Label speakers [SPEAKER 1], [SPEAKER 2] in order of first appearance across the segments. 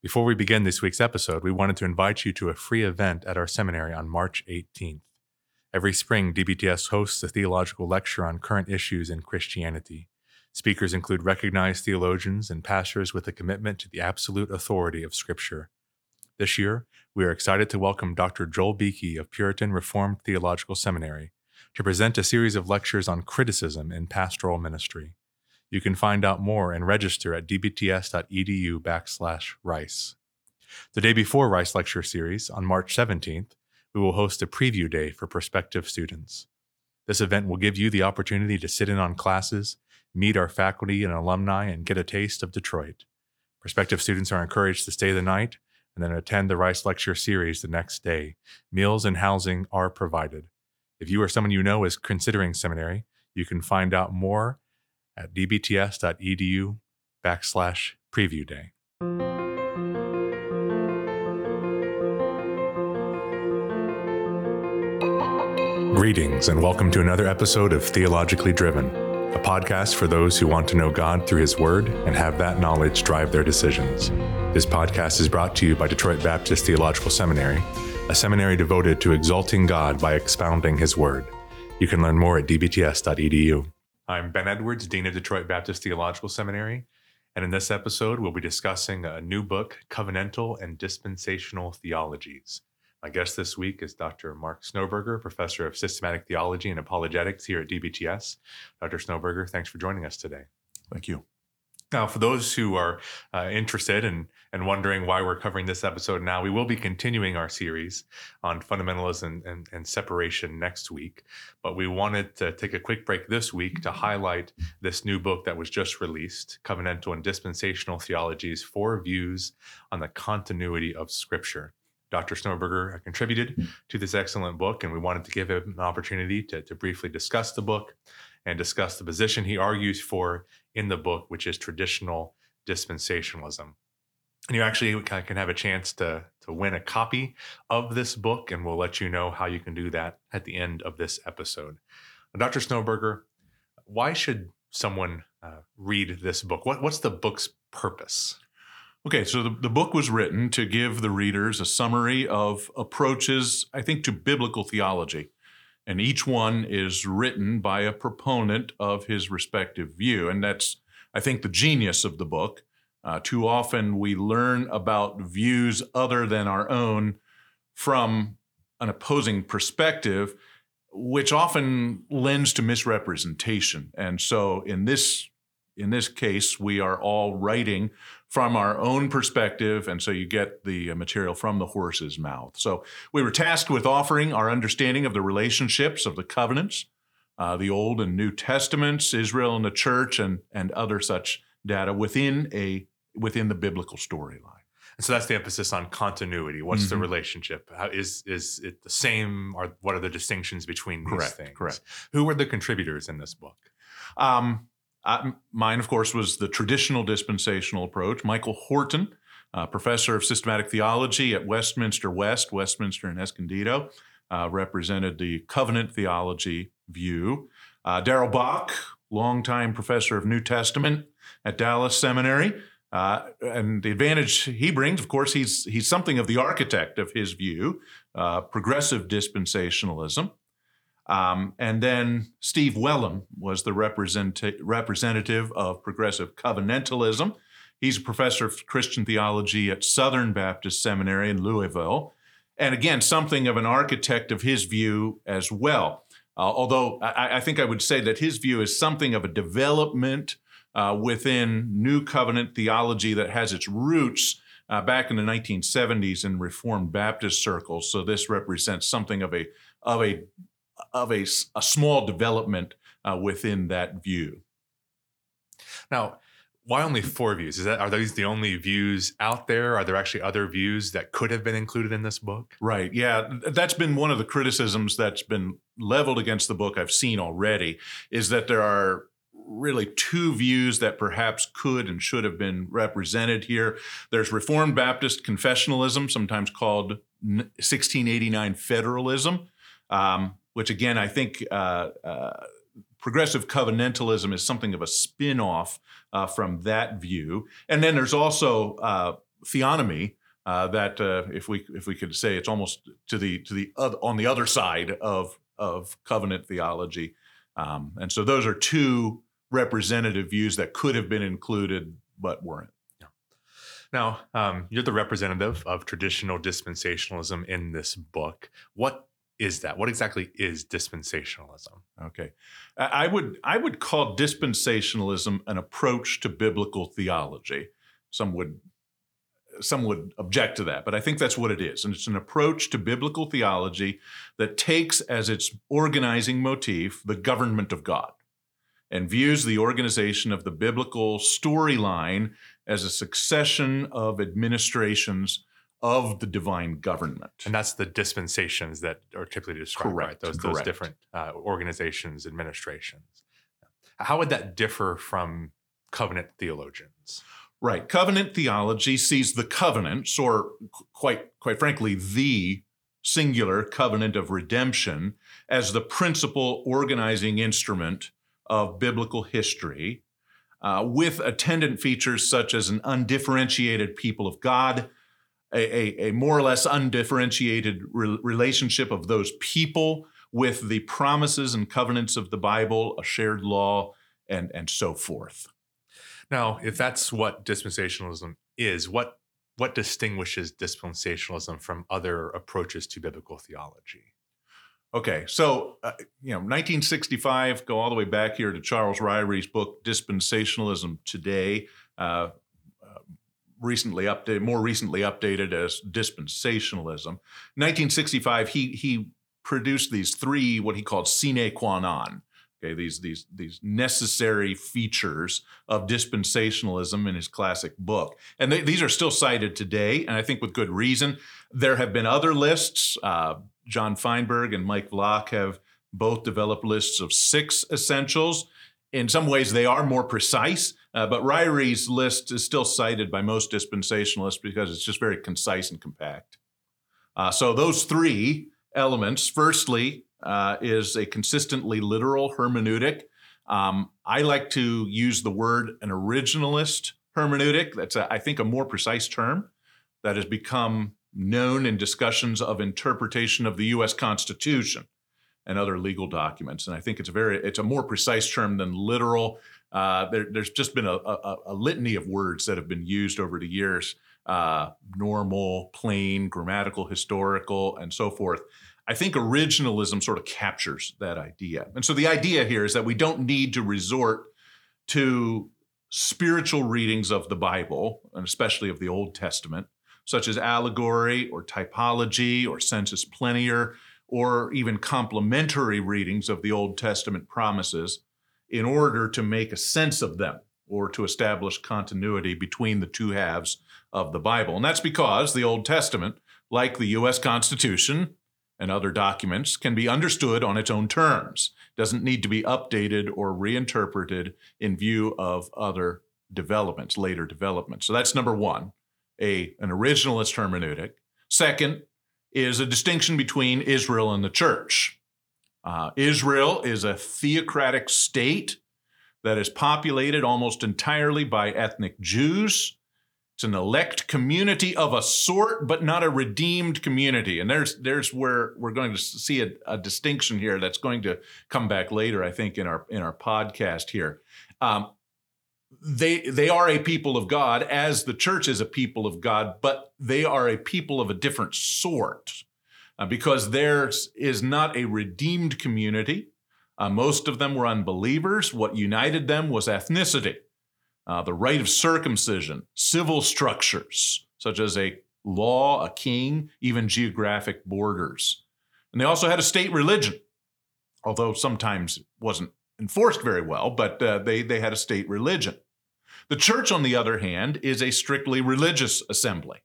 [SPEAKER 1] Before we begin this week's episode, we wanted to invite you to a free event at our seminary on March 18th. Every spring, DBTS hosts a theological lecture on current issues in Christianity. Speakers include recognized theologians and pastors with a commitment to the absolute authority of Scripture. This year, we are excited to welcome Dr. Joel Beeke of Puritan Reformed Theological Seminary to present a series of lectures on criticism in pastoral ministry. You can find out more and register at dbts.edu backslash rice. The day before Rice Lecture Series, on March 17th, we will host a preview day for prospective students. This event will give you the opportunity to sit in on classes, meet our faculty and alumni, and get a taste of Detroit. Prospective students are encouraged to stay the night and then attend the Rice Lecture Series the next day. Meals and housing are provided. If you or someone you know is considering seminary, you can find out more at dbts.edu backslash preview day. Greetings and welcome to another episode of Theologically Driven, a podcast for those who want to know God through His Word and have that knowledge drive their decisions. This podcast is brought to you by Detroit Baptist Theological Seminary, a seminary devoted to exalting God by expounding His Word. You can learn more at dbts.edu. I'm Ben Edwards, Dean of Detroit Baptist Theological Seminary, and in this episode, we'll be discussing a new book, Covenantal and Dispensational Theologies. My guest this week is Dr. Mark Snoeberger, Professor of Systematic Theology and Apologetics here at DBTS. Dr. Snoeberger, thanks for joining us today.
[SPEAKER 2] Thank you.
[SPEAKER 1] Now, for those who are uh, interested and, and wondering why we're covering this episode now, we will be continuing our series on fundamentalism and, and, separation next week. But we wanted to take a quick break this week to highlight this new book that was just released Covenantal and Dispensational Theologies Four Views on the Continuity of Scripture. Dr. Snoeberger contributed to this excellent book, and we wanted to give him an opportunity to, to briefly discuss the book and discuss the position he argues for in the book, which is traditional dispensationalism. And you actually can have a chance to, to win a copy of this book, and we'll let you know how you can do that at the end of this episode. Now, Dr. Snoeberger, why should someone uh, read this book? What, what's the book's purpose?
[SPEAKER 2] Okay, so the, the book was written to give the readers a summary of approaches, I think, to biblical theology. And each one is written by a proponent of his respective view. And that's, I think, the genius of the book. Uh, too often we learn about views other than our own from an opposing perspective, which often lends to misrepresentation. And so in this in this case, we are all writing from our own perspective, and so you get the uh, material from the horse's mouth. So we were tasked with offering our understanding of the relationships of the covenants, uh, the Old and New Testaments, Israel and the church, and, and other such data within a within the biblical storyline.
[SPEAKER 1] And so that's the emphasis on continuity. What's mm-hmm. the relationship? How, is is it the same? Or what are the distinctions between these
[SPEAKER 2] correct,
[SPEAKER 1] things?
[SPEAKER 2] Correct.
[SPEAKER 1] Who were the contributors in this book?
[SPEAKER 2] Um, uh, mine, of course, was the traditional dispensational approach. Michael Horton, uh, professor of systematic theology at Westminster West, Westminster and Escondido, uh, represented the covenant theology view. Uh, Darrell Bock, longtime professor of New Testament at Dallas Seminary. Uh, and the advantage he brings, of course, he's he's something of the architect of his view, uh, progressive dispensationalism. Um, and then Steve Wellum was the represent- representative of progressive covenantalism. He's a professor of Christian theology at Southern Baptist Seminary in Louisville. And again, something of an architect of his view as well. Uh, although I, I, think I would say that his view is something of a development uh, within New Covenant theology that has its roots uh, back in the 1970s in Reformed Baptist circles. So this represents something of a of a of a, a small development uh, within that view.
[SPEAKER 1] Now, why only four views? Is that are these the only views out there? Are there actually other views that could have been included in this book?
[SPEAKER 2] Right. Yeah, that's been one of the criticisms that's been leveled against the book I've seen already is that there are really two views that perhaps could and should have been represented here. There's Reformed Baptist confessionalism, sometimes called 1689 federalism. Um, which again, I think uh, uh, progressive covenantalism is something of a spin off uh, from that view. And then there's also uh, theonomy uh, that uh, if we if we could say it's almost to the to the other, on the other side of of covenant theology, um, and so those are two representative views that could have been included but weren't.
[SPEAKER 1] Now, um, you're the representative of traditional dispensationalism in this book. What is that? What exactly is dispensationalism?
[SPEAKER 2] Okay, I would I would call dispensationalism an approach to biblical theology. Some would some would object to that, but I think that's what it is. And it's an approach to biblical theology that takes as its organizing motif the government of God and views the organization of the biblical storyline as a succession of administrations of the divine government.
[SPEAKER 1] And that's the dispensations that are typically described,
[SPEAKER 2] Correct,
[SPEAKER 1] right? Those,
[SPEAKER 2] correct.
[SPEAKER 1] those different uh, organizations, administrations. How would that differ from covenant theologians?
[SPEAKER 2] Right. Covenant theology sees the covenants, or qu- quite quite frankly, the singular covenant of redemption, as the principal organizing instrument of biblical history, uh, with attendant features such as an undifferentiated people of God, a, a, a more or less undifferentiated re- relationship of those people with the promises and covenants of the Bible, a shared law, and, and so forth.
[SPEAKER 1] Now, if that's what dispensationalism is, what what distinguishes dispensationalism from other approaches to biblical theology?
[SPEAKER 2] Okay, so uh, you know, 1965, go all the way back here to Charles Ryrie's book "Dispensationalism Today," uh, uh, recently updated, more recently updated as dispensationalism. 1965, he he produced these three what he called sine qua non. Okay, these these these necessary features of dispensationalism in his classic book, and they, these are still cited today, and I think with good reason. There have been other lists. Uh, John Feinberg and Mike Vlach have both developed lists of six essentials. In some ways, they are more precise, uh, but Ryrie's list is still cited by most dispensationalists because it's just very concise and compact. Uh, so, those three elements firstly, uh, is a consistently literal hermeneutic. Um, I like to use the word an originalist hermeneutic. That's, a, I think, a more precise term that has become known in discussions of interpretation of the U.S. Constitution and other legal documents. And I think it's a very it's a more precise term than literal. Uh, there, there's just been a, a, a, litany of words that have been used over the years: uh, normal, plain, grammatical, historical, and so forth. I think originalism sort of captures that idea. And so the idea here is that we don't need to resort to spiritual readings of the Bible, and especially of the Old Testament, such as allegory or typology or sensus plenior, or even complementary readings of the Old Testament promises in order to make a sense of them or to establish continuity between the two halves of the Bible. And that's because the Old Testament, like the U.S. Constitution and other documents, can be understood on its own terms, doesn't need to be updated or reinterpreted in view of other developments, later developments. So that's number one a, an originalist hermeneutic. Second is a distinction between Israel and the church. Uh, Israel is a theocratic state that is populated almost entirely by ethnic Jews. It's an elect community of a sort, but not a redeemed community. And there's there's where we're going to see a, a distinction here that's going to come back later, I think, in our in our podcast here. Um, they they are a people of God as the church is a people of God, but they are a people of a different sort uh, because there is not a redeemed community. Uh, most of them were unbelievers. What united them was ethnicity, uh, the rite of circumcision, civil structures such as a law, a king, even geographic borders, and they also had a state religion, although sometimes it wasn't enforced very well, but uh, they, they had a state religion. The church, on the other hand, is a strictly religious assembly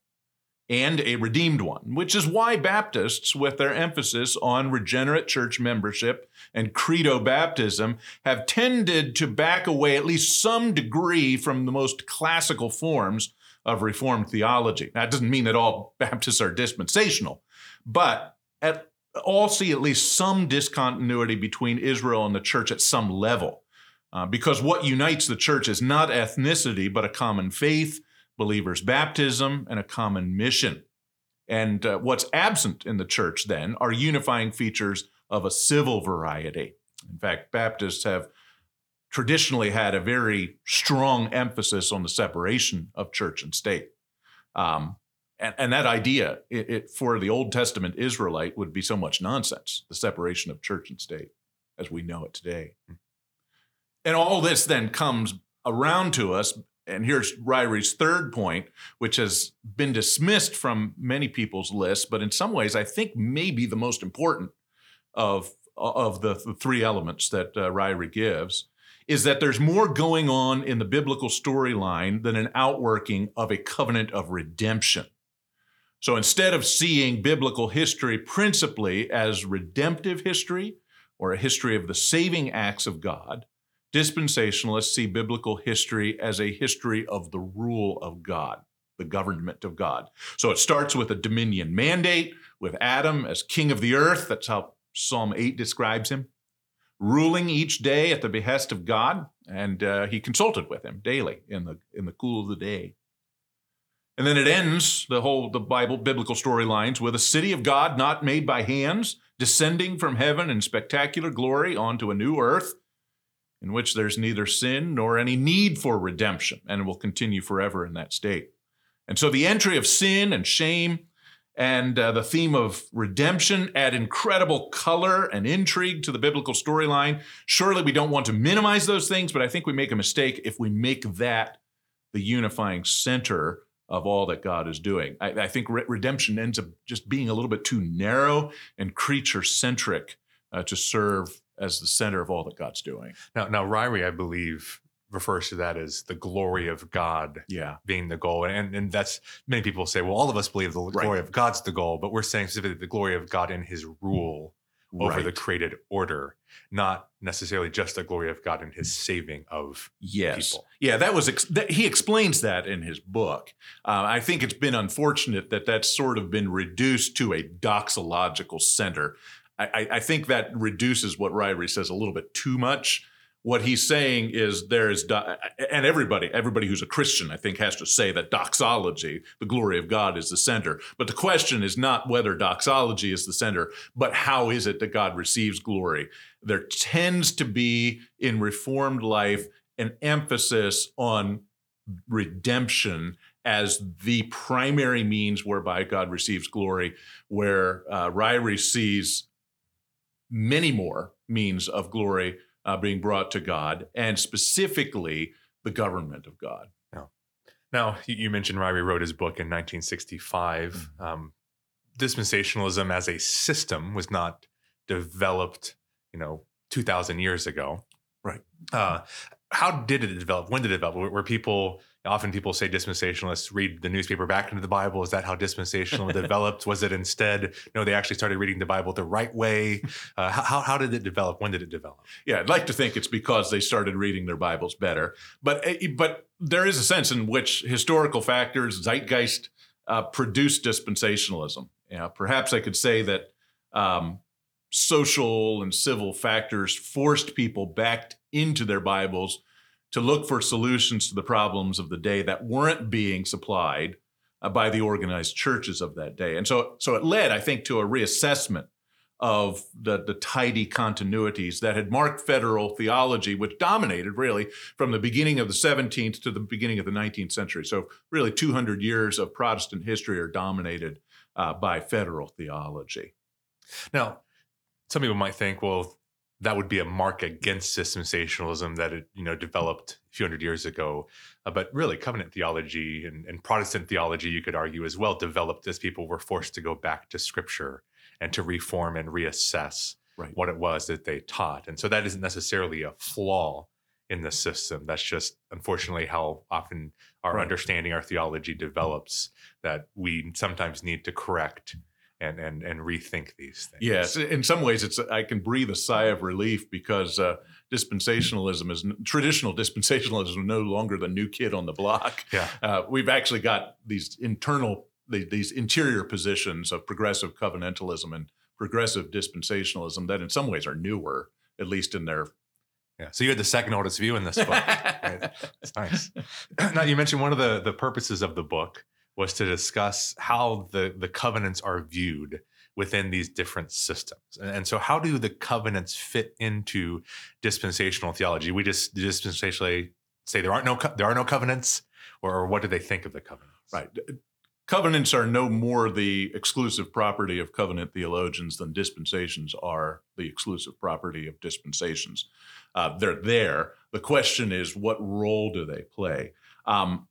[SPEAKER 2] and a redeemed one, which is why Baptists, with their emphasis on regenerate church membership and credo baptism, have tended to back away at least some degree from the most classical forms of Reformed theology. That doesn't mean that all Baptists are dispensational, but at all see at least some discontinuity between Israel and the church at some level. Uh, because what unites the church is not ethnicity, but a common faith, believers' baptism and a common mission. And uh, what's absent in the church then are unifying features of a civil variety. In fact, Baptists have traditionally had a very strong emphasis on the separation of church and state. Um, and, and, that idea it, it, for the Old Testament Israelite would be so much nonsense, the separation of church and state as we know it today. And all this then comes around to us. And here's Ryrie's third point, which has been dismissed from many people's lists, but in some ways, I think maybe the most important of, of the, the three elements that uh, Ryrie gives is that there's more going on in the biblical storyline than an outworking of a covenant of redemption. So instead of seeing biblical history principally as redemptive history or a history of the saving acts of God, dispensationalists see biblical history as a history of the rule of God, the government of God. So it starts with a dominion mandate, with Adam as king of the earth. That's how Psalm 8 describes him. Ruling each day at the behest of God, and uh, he consulted with him daily in the, in the cool of the day. And then it ends the whole the Bible biblical storylines with a city of God not made by hands, descending from heaven in spectacular glory onto a new earth in which there's neither sin nor any need for redemption, and will continue forever in that state. And so the entry of sin and shame and uh, the theme of redemption add incredible color and intrigue to the biblical storyline. Surely we don't want to minimize those things, but I think we make a mistake if we make that the unifying center of all that God is doing. I, I think re- redemption ends up just being a little bit too narrow and creature centric uh, to serve as the center of all that God's doing.
[SPEAKER 1] Now, now Ryrie, I believe, refers to that as the glory of God
[SPEAKER 2] yeah.
[SPEAKER 1] being the goal. And, and that's many people say, well, all of us believe the right. glory of God's the goal, but we're saying specifically the glory of God in his rule over right. the created order, not necessarily just the glory of God in his saving of
[SPEAKER 2] yes.
[SPEAKER 1] people.
[SPEAKER 2] Yeah, that was ex- that, he explains that in his book. Uh, I think it's been unfortunate that that's sort of been reduced to a doxological center. I, I think that reduces what Ryrie says a little bit too much. What he's saying is there is, and everybody, everybody who's a Christian, I think, has to say that doxology, the glory of God, is the center. But the question is not whether doxology is the center, but how is it that God receives glory? There tends to be in Reformed life an emphasis on redemption as the primary means whereby God receives glory, where uh, Ryrie sees many more means of glory uh, being brought to God, and specifically the government of God.
[SPEAKER 1] Now, now you mentioned Ryrie wrote his book in 1965. Mm-hmm. Um, dispensationalism as a system was not developed, you know, 2,000 years ago.
[SPEAKER 2] Right.
[SPEAKER 1] Uh, how did it develop? When did it develop? Were people often people say dispensationalists read the newspaper back into the Bible. Is that how dispensational developed? Was it instead, no, they actually started reading the Bible the right way? Uh, how, how did it develop? When did it develop?
[SPEAKER 2] Yeah, I'd like to think it's because they started reading their Bibles better. But, eh, but there is a sense in which historical factors, zeitgeist, uh, produced dispensationalism. You know, perhaps I could say that um, social and civil factors forced people back into their Bibles to look for solutions to the problems of the day that weren't being supplied uh, by the organized churches of that day. And so, so it led, I think, to a reassessment of the, the tidy continuities that had marked federal theology, which dominated really from the beginning of the 17th to the beginning of the 19th century. So, really, 200 years of Protestant history are dominated uh, by federal theology.
[SPEAKER 1] Now, some people might think, well, that would be a mark against dispensationalism that it you know developed a few hundred years ago uh, but really covenant theology and, and, protestant theology you could argue as well developed as people were forced to go back to scripture and to reform and reassess right. what it was that they taught and so that isn't necessarily a flaw in the system that's just unfortunately how often our right. understanding our theology develops that we sometimes need to correct and and and rethink these things.
[SPEAKER 2] Yes, in some ways, it's I can breathe a sigh of relief because uh, dispensationalism is traditional dispensationalism is no longer the new kid on the block.
[SPEAKER 1] Yeah,
[SPEAKER 2] uh, we've actually got these internal these interior positions of progressive covenantalism and progressive dispensationalism that in some ways are newer, at least in their
[SPEAKER 1] Yeah. So you had the second oldest view in this book. right? It's nice. now you mentioned one of the the purposes of the book was to discuss how the the covenants are viewed within these different systems. And, and so how do the covenants fit into dispensational theology? We just dispensationally say there aren't no there are no covenants or, or what do they think of the covenants?
[SPEAKER 2] Right. Covenants are no more the exclusive property of covenant theologians than dispensations are the exclusive property of dispensations. Uh, they're there. The question is, what role do they play? Um,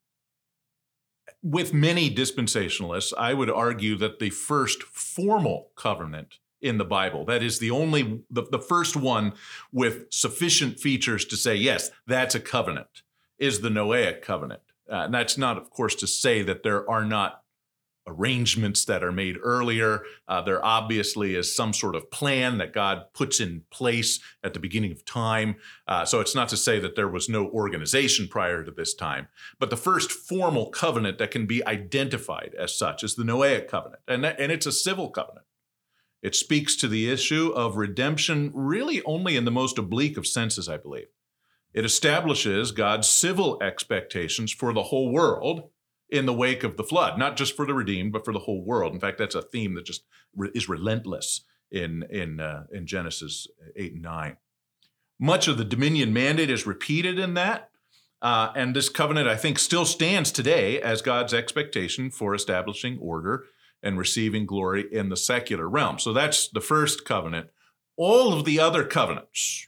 [SPEAKER 2] with many dispensationalists, I would argue that the first formal covenant in the Bible, that is the only, the, the first one with sufficient features to say, yes, that's a covenant, is the Noahic covenant. Uh, and that's not, of course, to say that there are not arrangements that are made earlier. Uh, there obviously is some sort of plan that God puts in place at the beginning of time. Uh, so it's not to say that there was no organization prior to this time. But the first formal covenant that can be identified as such is the Noahic covenant, and, that, and it's a civil covenant. It speaks to the issue of redemption really only in the most oblique of senses, I believe. It establishes God's civil expectations for the whole world in the wake of the flood, not just for the redeemed, but for the whole world. In fact, that's a theme that just re- is relentless in in uh, in Genesis eight and nine. Much of the dominion mandate is repeated in that, uh, and this covenant, I think, still stands today as God's expectation for establishing order and receiving glory in the secular realm. So that's the first covenant. All of the other covenants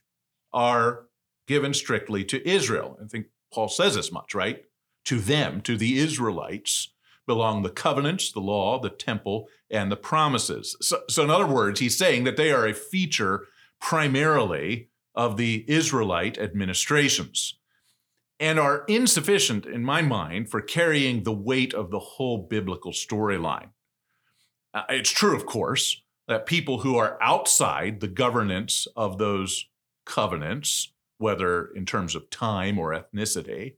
[SPEAKER 2] are given strictly to Israel. I think Paul says as much, right? To them, to the Israelites, belong the covenants, the law, the temple, and the promises. So, so, in other words, he's saying that they are a feature primarily of the Israelite administrations and are insufficient, in my mind, for carrying the weight of the whole biblical storyline. Uh, it's true, of course, that people who are outside the governance of those covenants, whether in terms of time or ethnicity,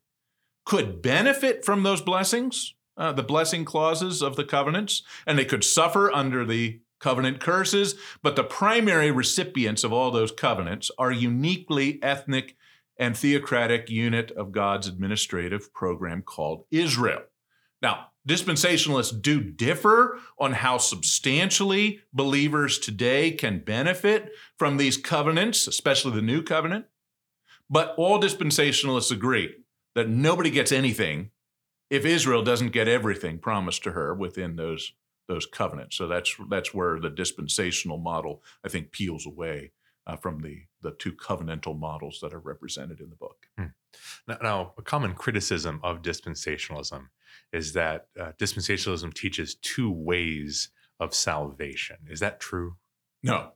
[SPEAKER 2] could benefit from those blessings, uh, the blessing clauses of the covenants, and they could suffer under the covenant curses. But the primary recipients of all those covenants are uniquely ethnic and theocratic unit of God's administrative program called Israel. Now, dispensationalists do differ on how substantially believers today can benefit from these covenants, especially the new covenant. But all dispensationalists agree that nobody gets anything if Israel doesn't get everything promised to her within those those covenants. So that's that's where the dispensational model I think peels away uh, from the the two covenantal models that are represented in the book.
[SPEAKER 1] Hmm. Now, now, a common criticism of dispensationalism is that uh, dispensationalism teaches two ways of salvation. Is that true?
[SPEAKER 2] No,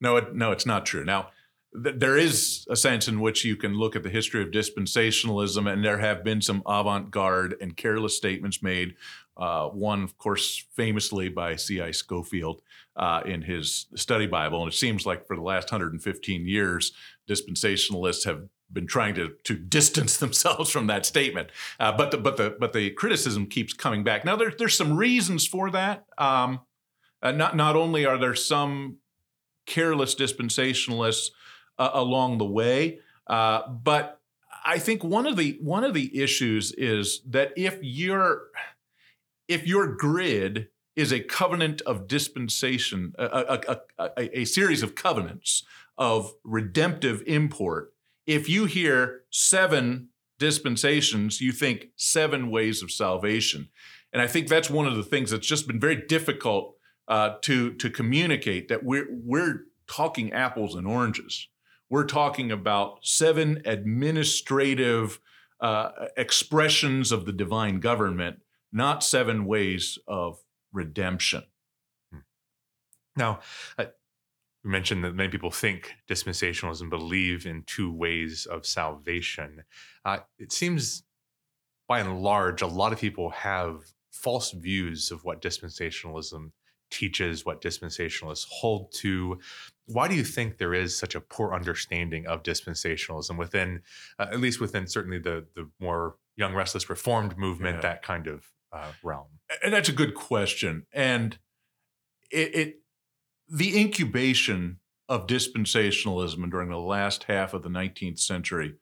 [SPEAKER 2] no, it, no, it's not true. Now, there is a sense in which you can look at the history of dispensationalism, and there have been some avant garde and careless statements made. Uh, one, of course, famously by C.I. Scofield uh, in his study Bible. And it seems like for the last 115 years, dispensationalists have been trying to, to distance themselves from that statement. Uh, but, the, but, the, but the criticism keeps coming back. Now, there, there's some reasons for that. Um, uh, not, not only are there some careless dispensationalists uh, along the way. Uh, but I think one of the one of the issues is that if your if your grid is a covenant of dispensation, a, a, a, a series of covenants of redemptive import, if you hear seven dispensations, you think seven ways of salvation. And I think that's one of the things that's just been very difficult uh, to, to communicate that we're, we're talking apples and oranges we're talking about seven administrative uh, expressions of the divine government, not seven ways of redemption. Hmm.
[SPEAKER 1] Now, uh, you mentioned that many people think dispensationalism believe in two ways of salvation. Uh, it seems, by and large, a lot of people have false views of what dispensationalism teaches, what dispensationalists hold to. Why do you think there is such a poor understanding of dispensationalism within, uh, at least within certainly the the more young restless reformed movement, yeah. that kind of uh, realm?
[SPEAKER 2] And that's a good question. And it, it the incubation of dispensationalism during the last half of the 19th century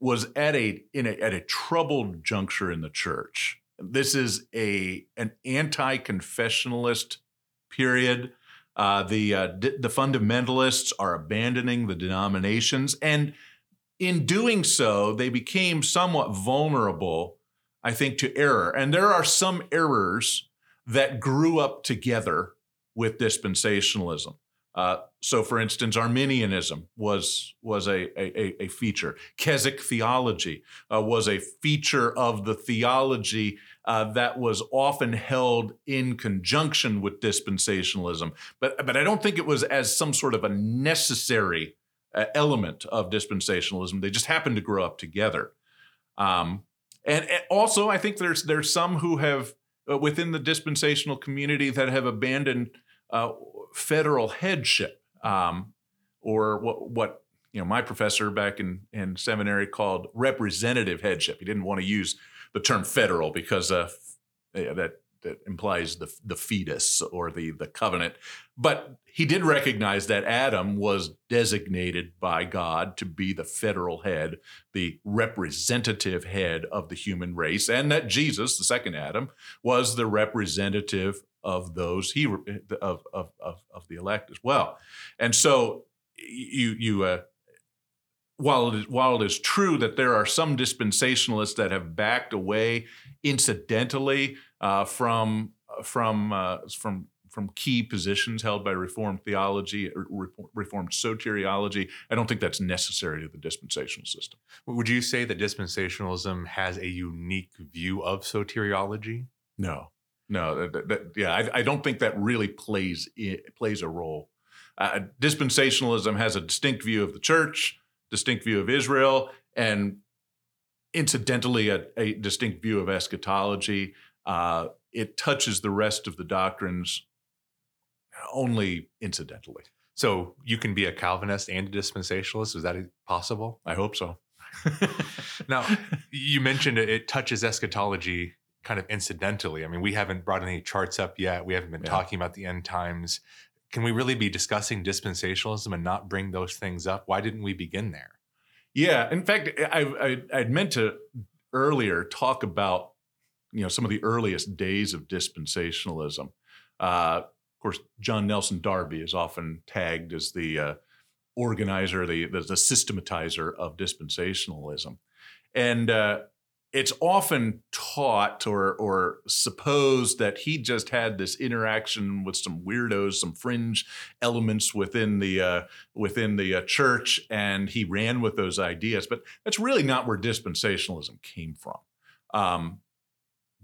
[SPEAKER 2] was at a in a, at a troubled juncture in the church. This is a an anti-confessionalist period. Uh, the uh, d- the fundamentalists are abandoning the denominations, and in doing so, they became somewhat vulnerable, I think, to error. And there are some errors that grew up together with dispensationalism. Uh, so, for instance, Arminianism was was a a, a feature. Keswick theology uh, was a feature of the theology uh, that was often held in conjunction with dispensationalism. But but I don't think it was as some sort of a necessary uh, element of dispensationalism. They just happened to grow up together. Um, and, and, also, I think there's there's some who have uh, within the dispensational community that have abandoned uh, federal headship, um, or what what you know my professor back in in seminary called representative headship. He didn't want to use the term federal because uh, that that implies the the foedus or the the covenant. But he did recognize that Adam was designated by God to be the federal head, the representative head of the human race, and that Jesus, the second Adam, was the representative of those he of of of, of the elect as well. And so you you uh, while it, is, while it is true that there are some dispensationalists that have backed away incidentally uh, from from uh, from from key positions held by Reformed theology or Reformed soteriology. I don't think that's necessary to the dispensational system.
[SPEAKER 1] Would you say that dispensationalism has a unique view of soteriology?
[SPEAKER 2] No, no. That, that, yeah, I, I, don't think that really plays plays a role. Uh, dispensationalism has a distinct view of the church, distinct view of Israel, and incidentally, a, a distinct view of eschatology. Uh, it touches the rest of the doctrines only incidentally.
[SPEAKER 1] So you can be a Calvinist and a dispensationalist. Is that possible?
[SPEAKER 2] I hope so.
[SPEAKER 1] now, you mentioned it, it, touches eschatology kind of incidentally. I mean, we haven't brought any charts up yet. We haven't been yeah. talking about the end times. Can we really be discussing dispensationalism and not bring those things up? Why didn't we begin there?
[SPEAKER 2] Yeah, in fact, I, I I'd meant to earlier talk about you know some of the earliest days of dispensationalism. Uh, of course, John Nelson Darby is often tagged as the uh, organizer, the, the, the systematizer of dispensationalism, and uh, it's often taught or or supposed that he just had this interaction with some weirdos, some fringe elements within the uh, within the uh, church, and he ran with those ideas. But that's really not where dispensationalism came from. Um,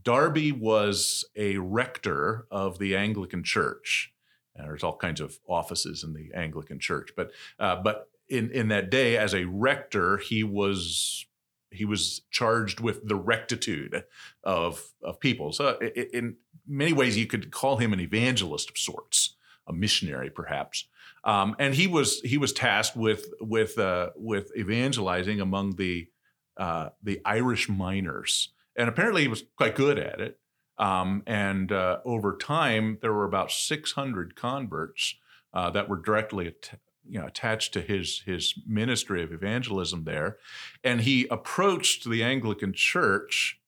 [SPEAKER 2] Darby was a rector of the Anglican Church. And there's all kinds of offices in the Anglican Church, but uh, but in in that day, as a rector, he was he was charged with the rectitude of of people. So in many ways, you could call him an evangelist of sorts, a missionary perhaps. Um, and he was he was tasked with with uh, with evangelizing among the uh, the Irish miners, and apparently he was quite good at it. Um, and uh, over time, there were about 600 converts uh, that were directly at- you know attached to his his ministry of evangelism there. And he approached the anglican church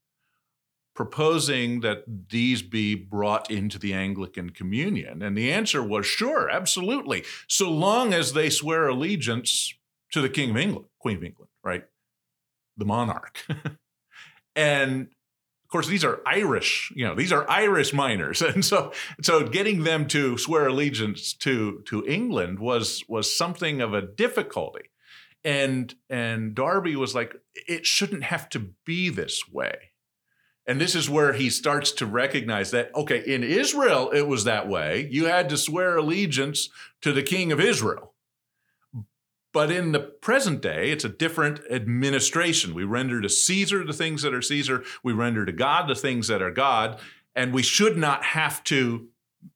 [SPEAKER 2] proposing that these be brought into the anglican communion. And the answer was sure absolutely so long as they swear allegiance to the king of england queen of england right? The monarch. And of course, these are Irish, you know, these are Irish miners. And so so getting them to swear allegiance to to England was was something of a difficulty. And and Darby was like, it shouldn't have to be this way. And this is where he starts to recognize that, okay, in Israel, it was that way. You had to swear allegiance to the king of Israel. But in the present day, it's a different administration. We render to Caesar the things that are Caesar, we render to God the things that are God, and we should not have to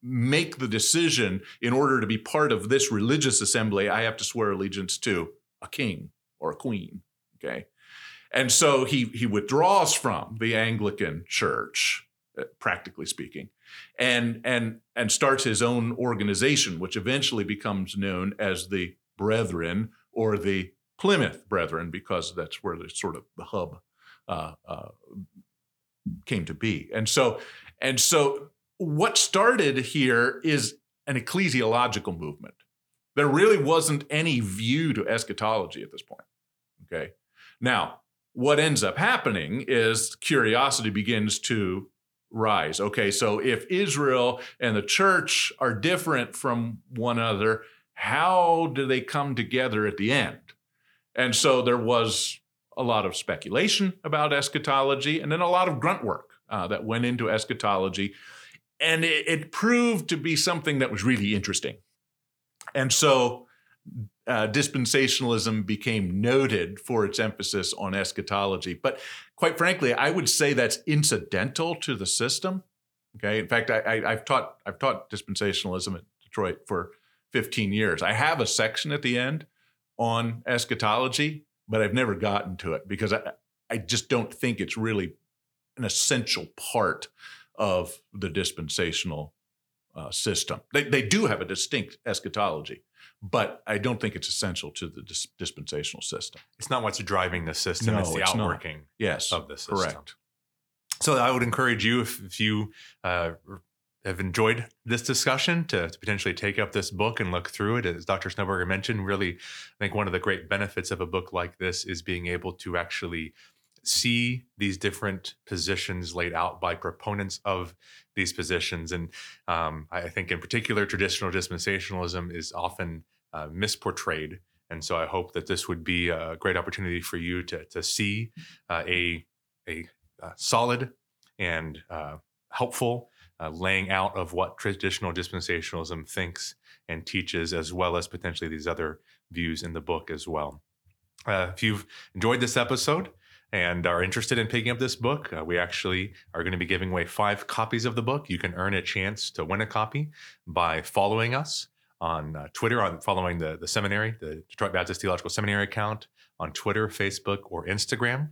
[SPEAKER 2] make the decision in order to be part of this religious assembly, I have to swear allegiance to a king or a queen. Okay. And so he he withdraws from the Anglican church uh, practically speaking, and and and starts his own organization, which eventually becomes known as the Brethren or the Plymouth Brethren, because that's where the sort of the hub uh, uh, came to be. And so, and so, what started here is an ecclesiological movement. There really wasn't any view to eschatology at this point. Okay. Now, what ends up happening is curiosity begins to rise. Okay, so if Israel and the church are different from one another, how do they come together at the end? And so there was a lot of speculation about eschatology and then a lot of grunt work uh, that went into eschatology. And it, it proved to be something that was really interesting. And so uh, dispensationalism became noted for its emphasis on eschatology. But quite frankly, I would say that's incidental to the system. Okay. In fact, I, have taught I've taught dispensationalism at Detroit for 15 years. I have a section at the end on eschatology, but I've never gotten to it because I, I just don't think it's really an essential part of the dispensational uh, system. They, they do have a distinct eschatology, but I don't think it's essential to the dis- dispensational system.
[SPEAKER 1] It's not what's driving the system;
[SPEAKER 2] no,
[SPEAKER 1] it's the
[SPEAKER 2] it's
[SPEAKER 1] outworking
[SPEAKER 2] yes,
[SPEAKER 1] of the system.
[SPEAKER 2] Correct.
[SPEAKER 1] So I would encourage you, if, if you uh, have enjoyed this discussion, to, to, potentially take up this book and look through it. As Dr. Snoeberger mentioned, really, I think one of the great benefits of a book like this is being able to actually see these different positions laid out by proponents of these positions. And um, I think, in particular, traditional dispensationalism is often uh, misportrayed. And so I hope that this would be a great opportunity for you to, to see uh, a, a, a, solid and uh, helpful uh, laying out of what traditional dispensationalism thinks and teaches, as well as potentially these other views in the book as well. Uh, if you've enjoyed this episode, and are interested in picking up this book, uh, we actually are going to be giving away five copies of the book. You can earn a chance to win a copy by following us on uh, Twitter, on following the, the seminary, the Detroit Baptist Theological Seminary account on Twitter, Facebook, or Instagram.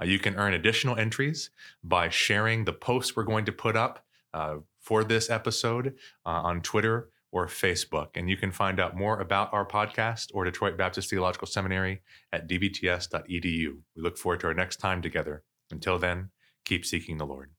[SPEAKER 1] Uh, you can earn additional entries by sharing the post we're going to put up uh, for this episode uh, on Twitter or Facebook. And you can find out more about our podcast or Detroit Baptist Theological Seminary at dbts.edu. We look forward to our next time together. Until then, keep seeking the Lord.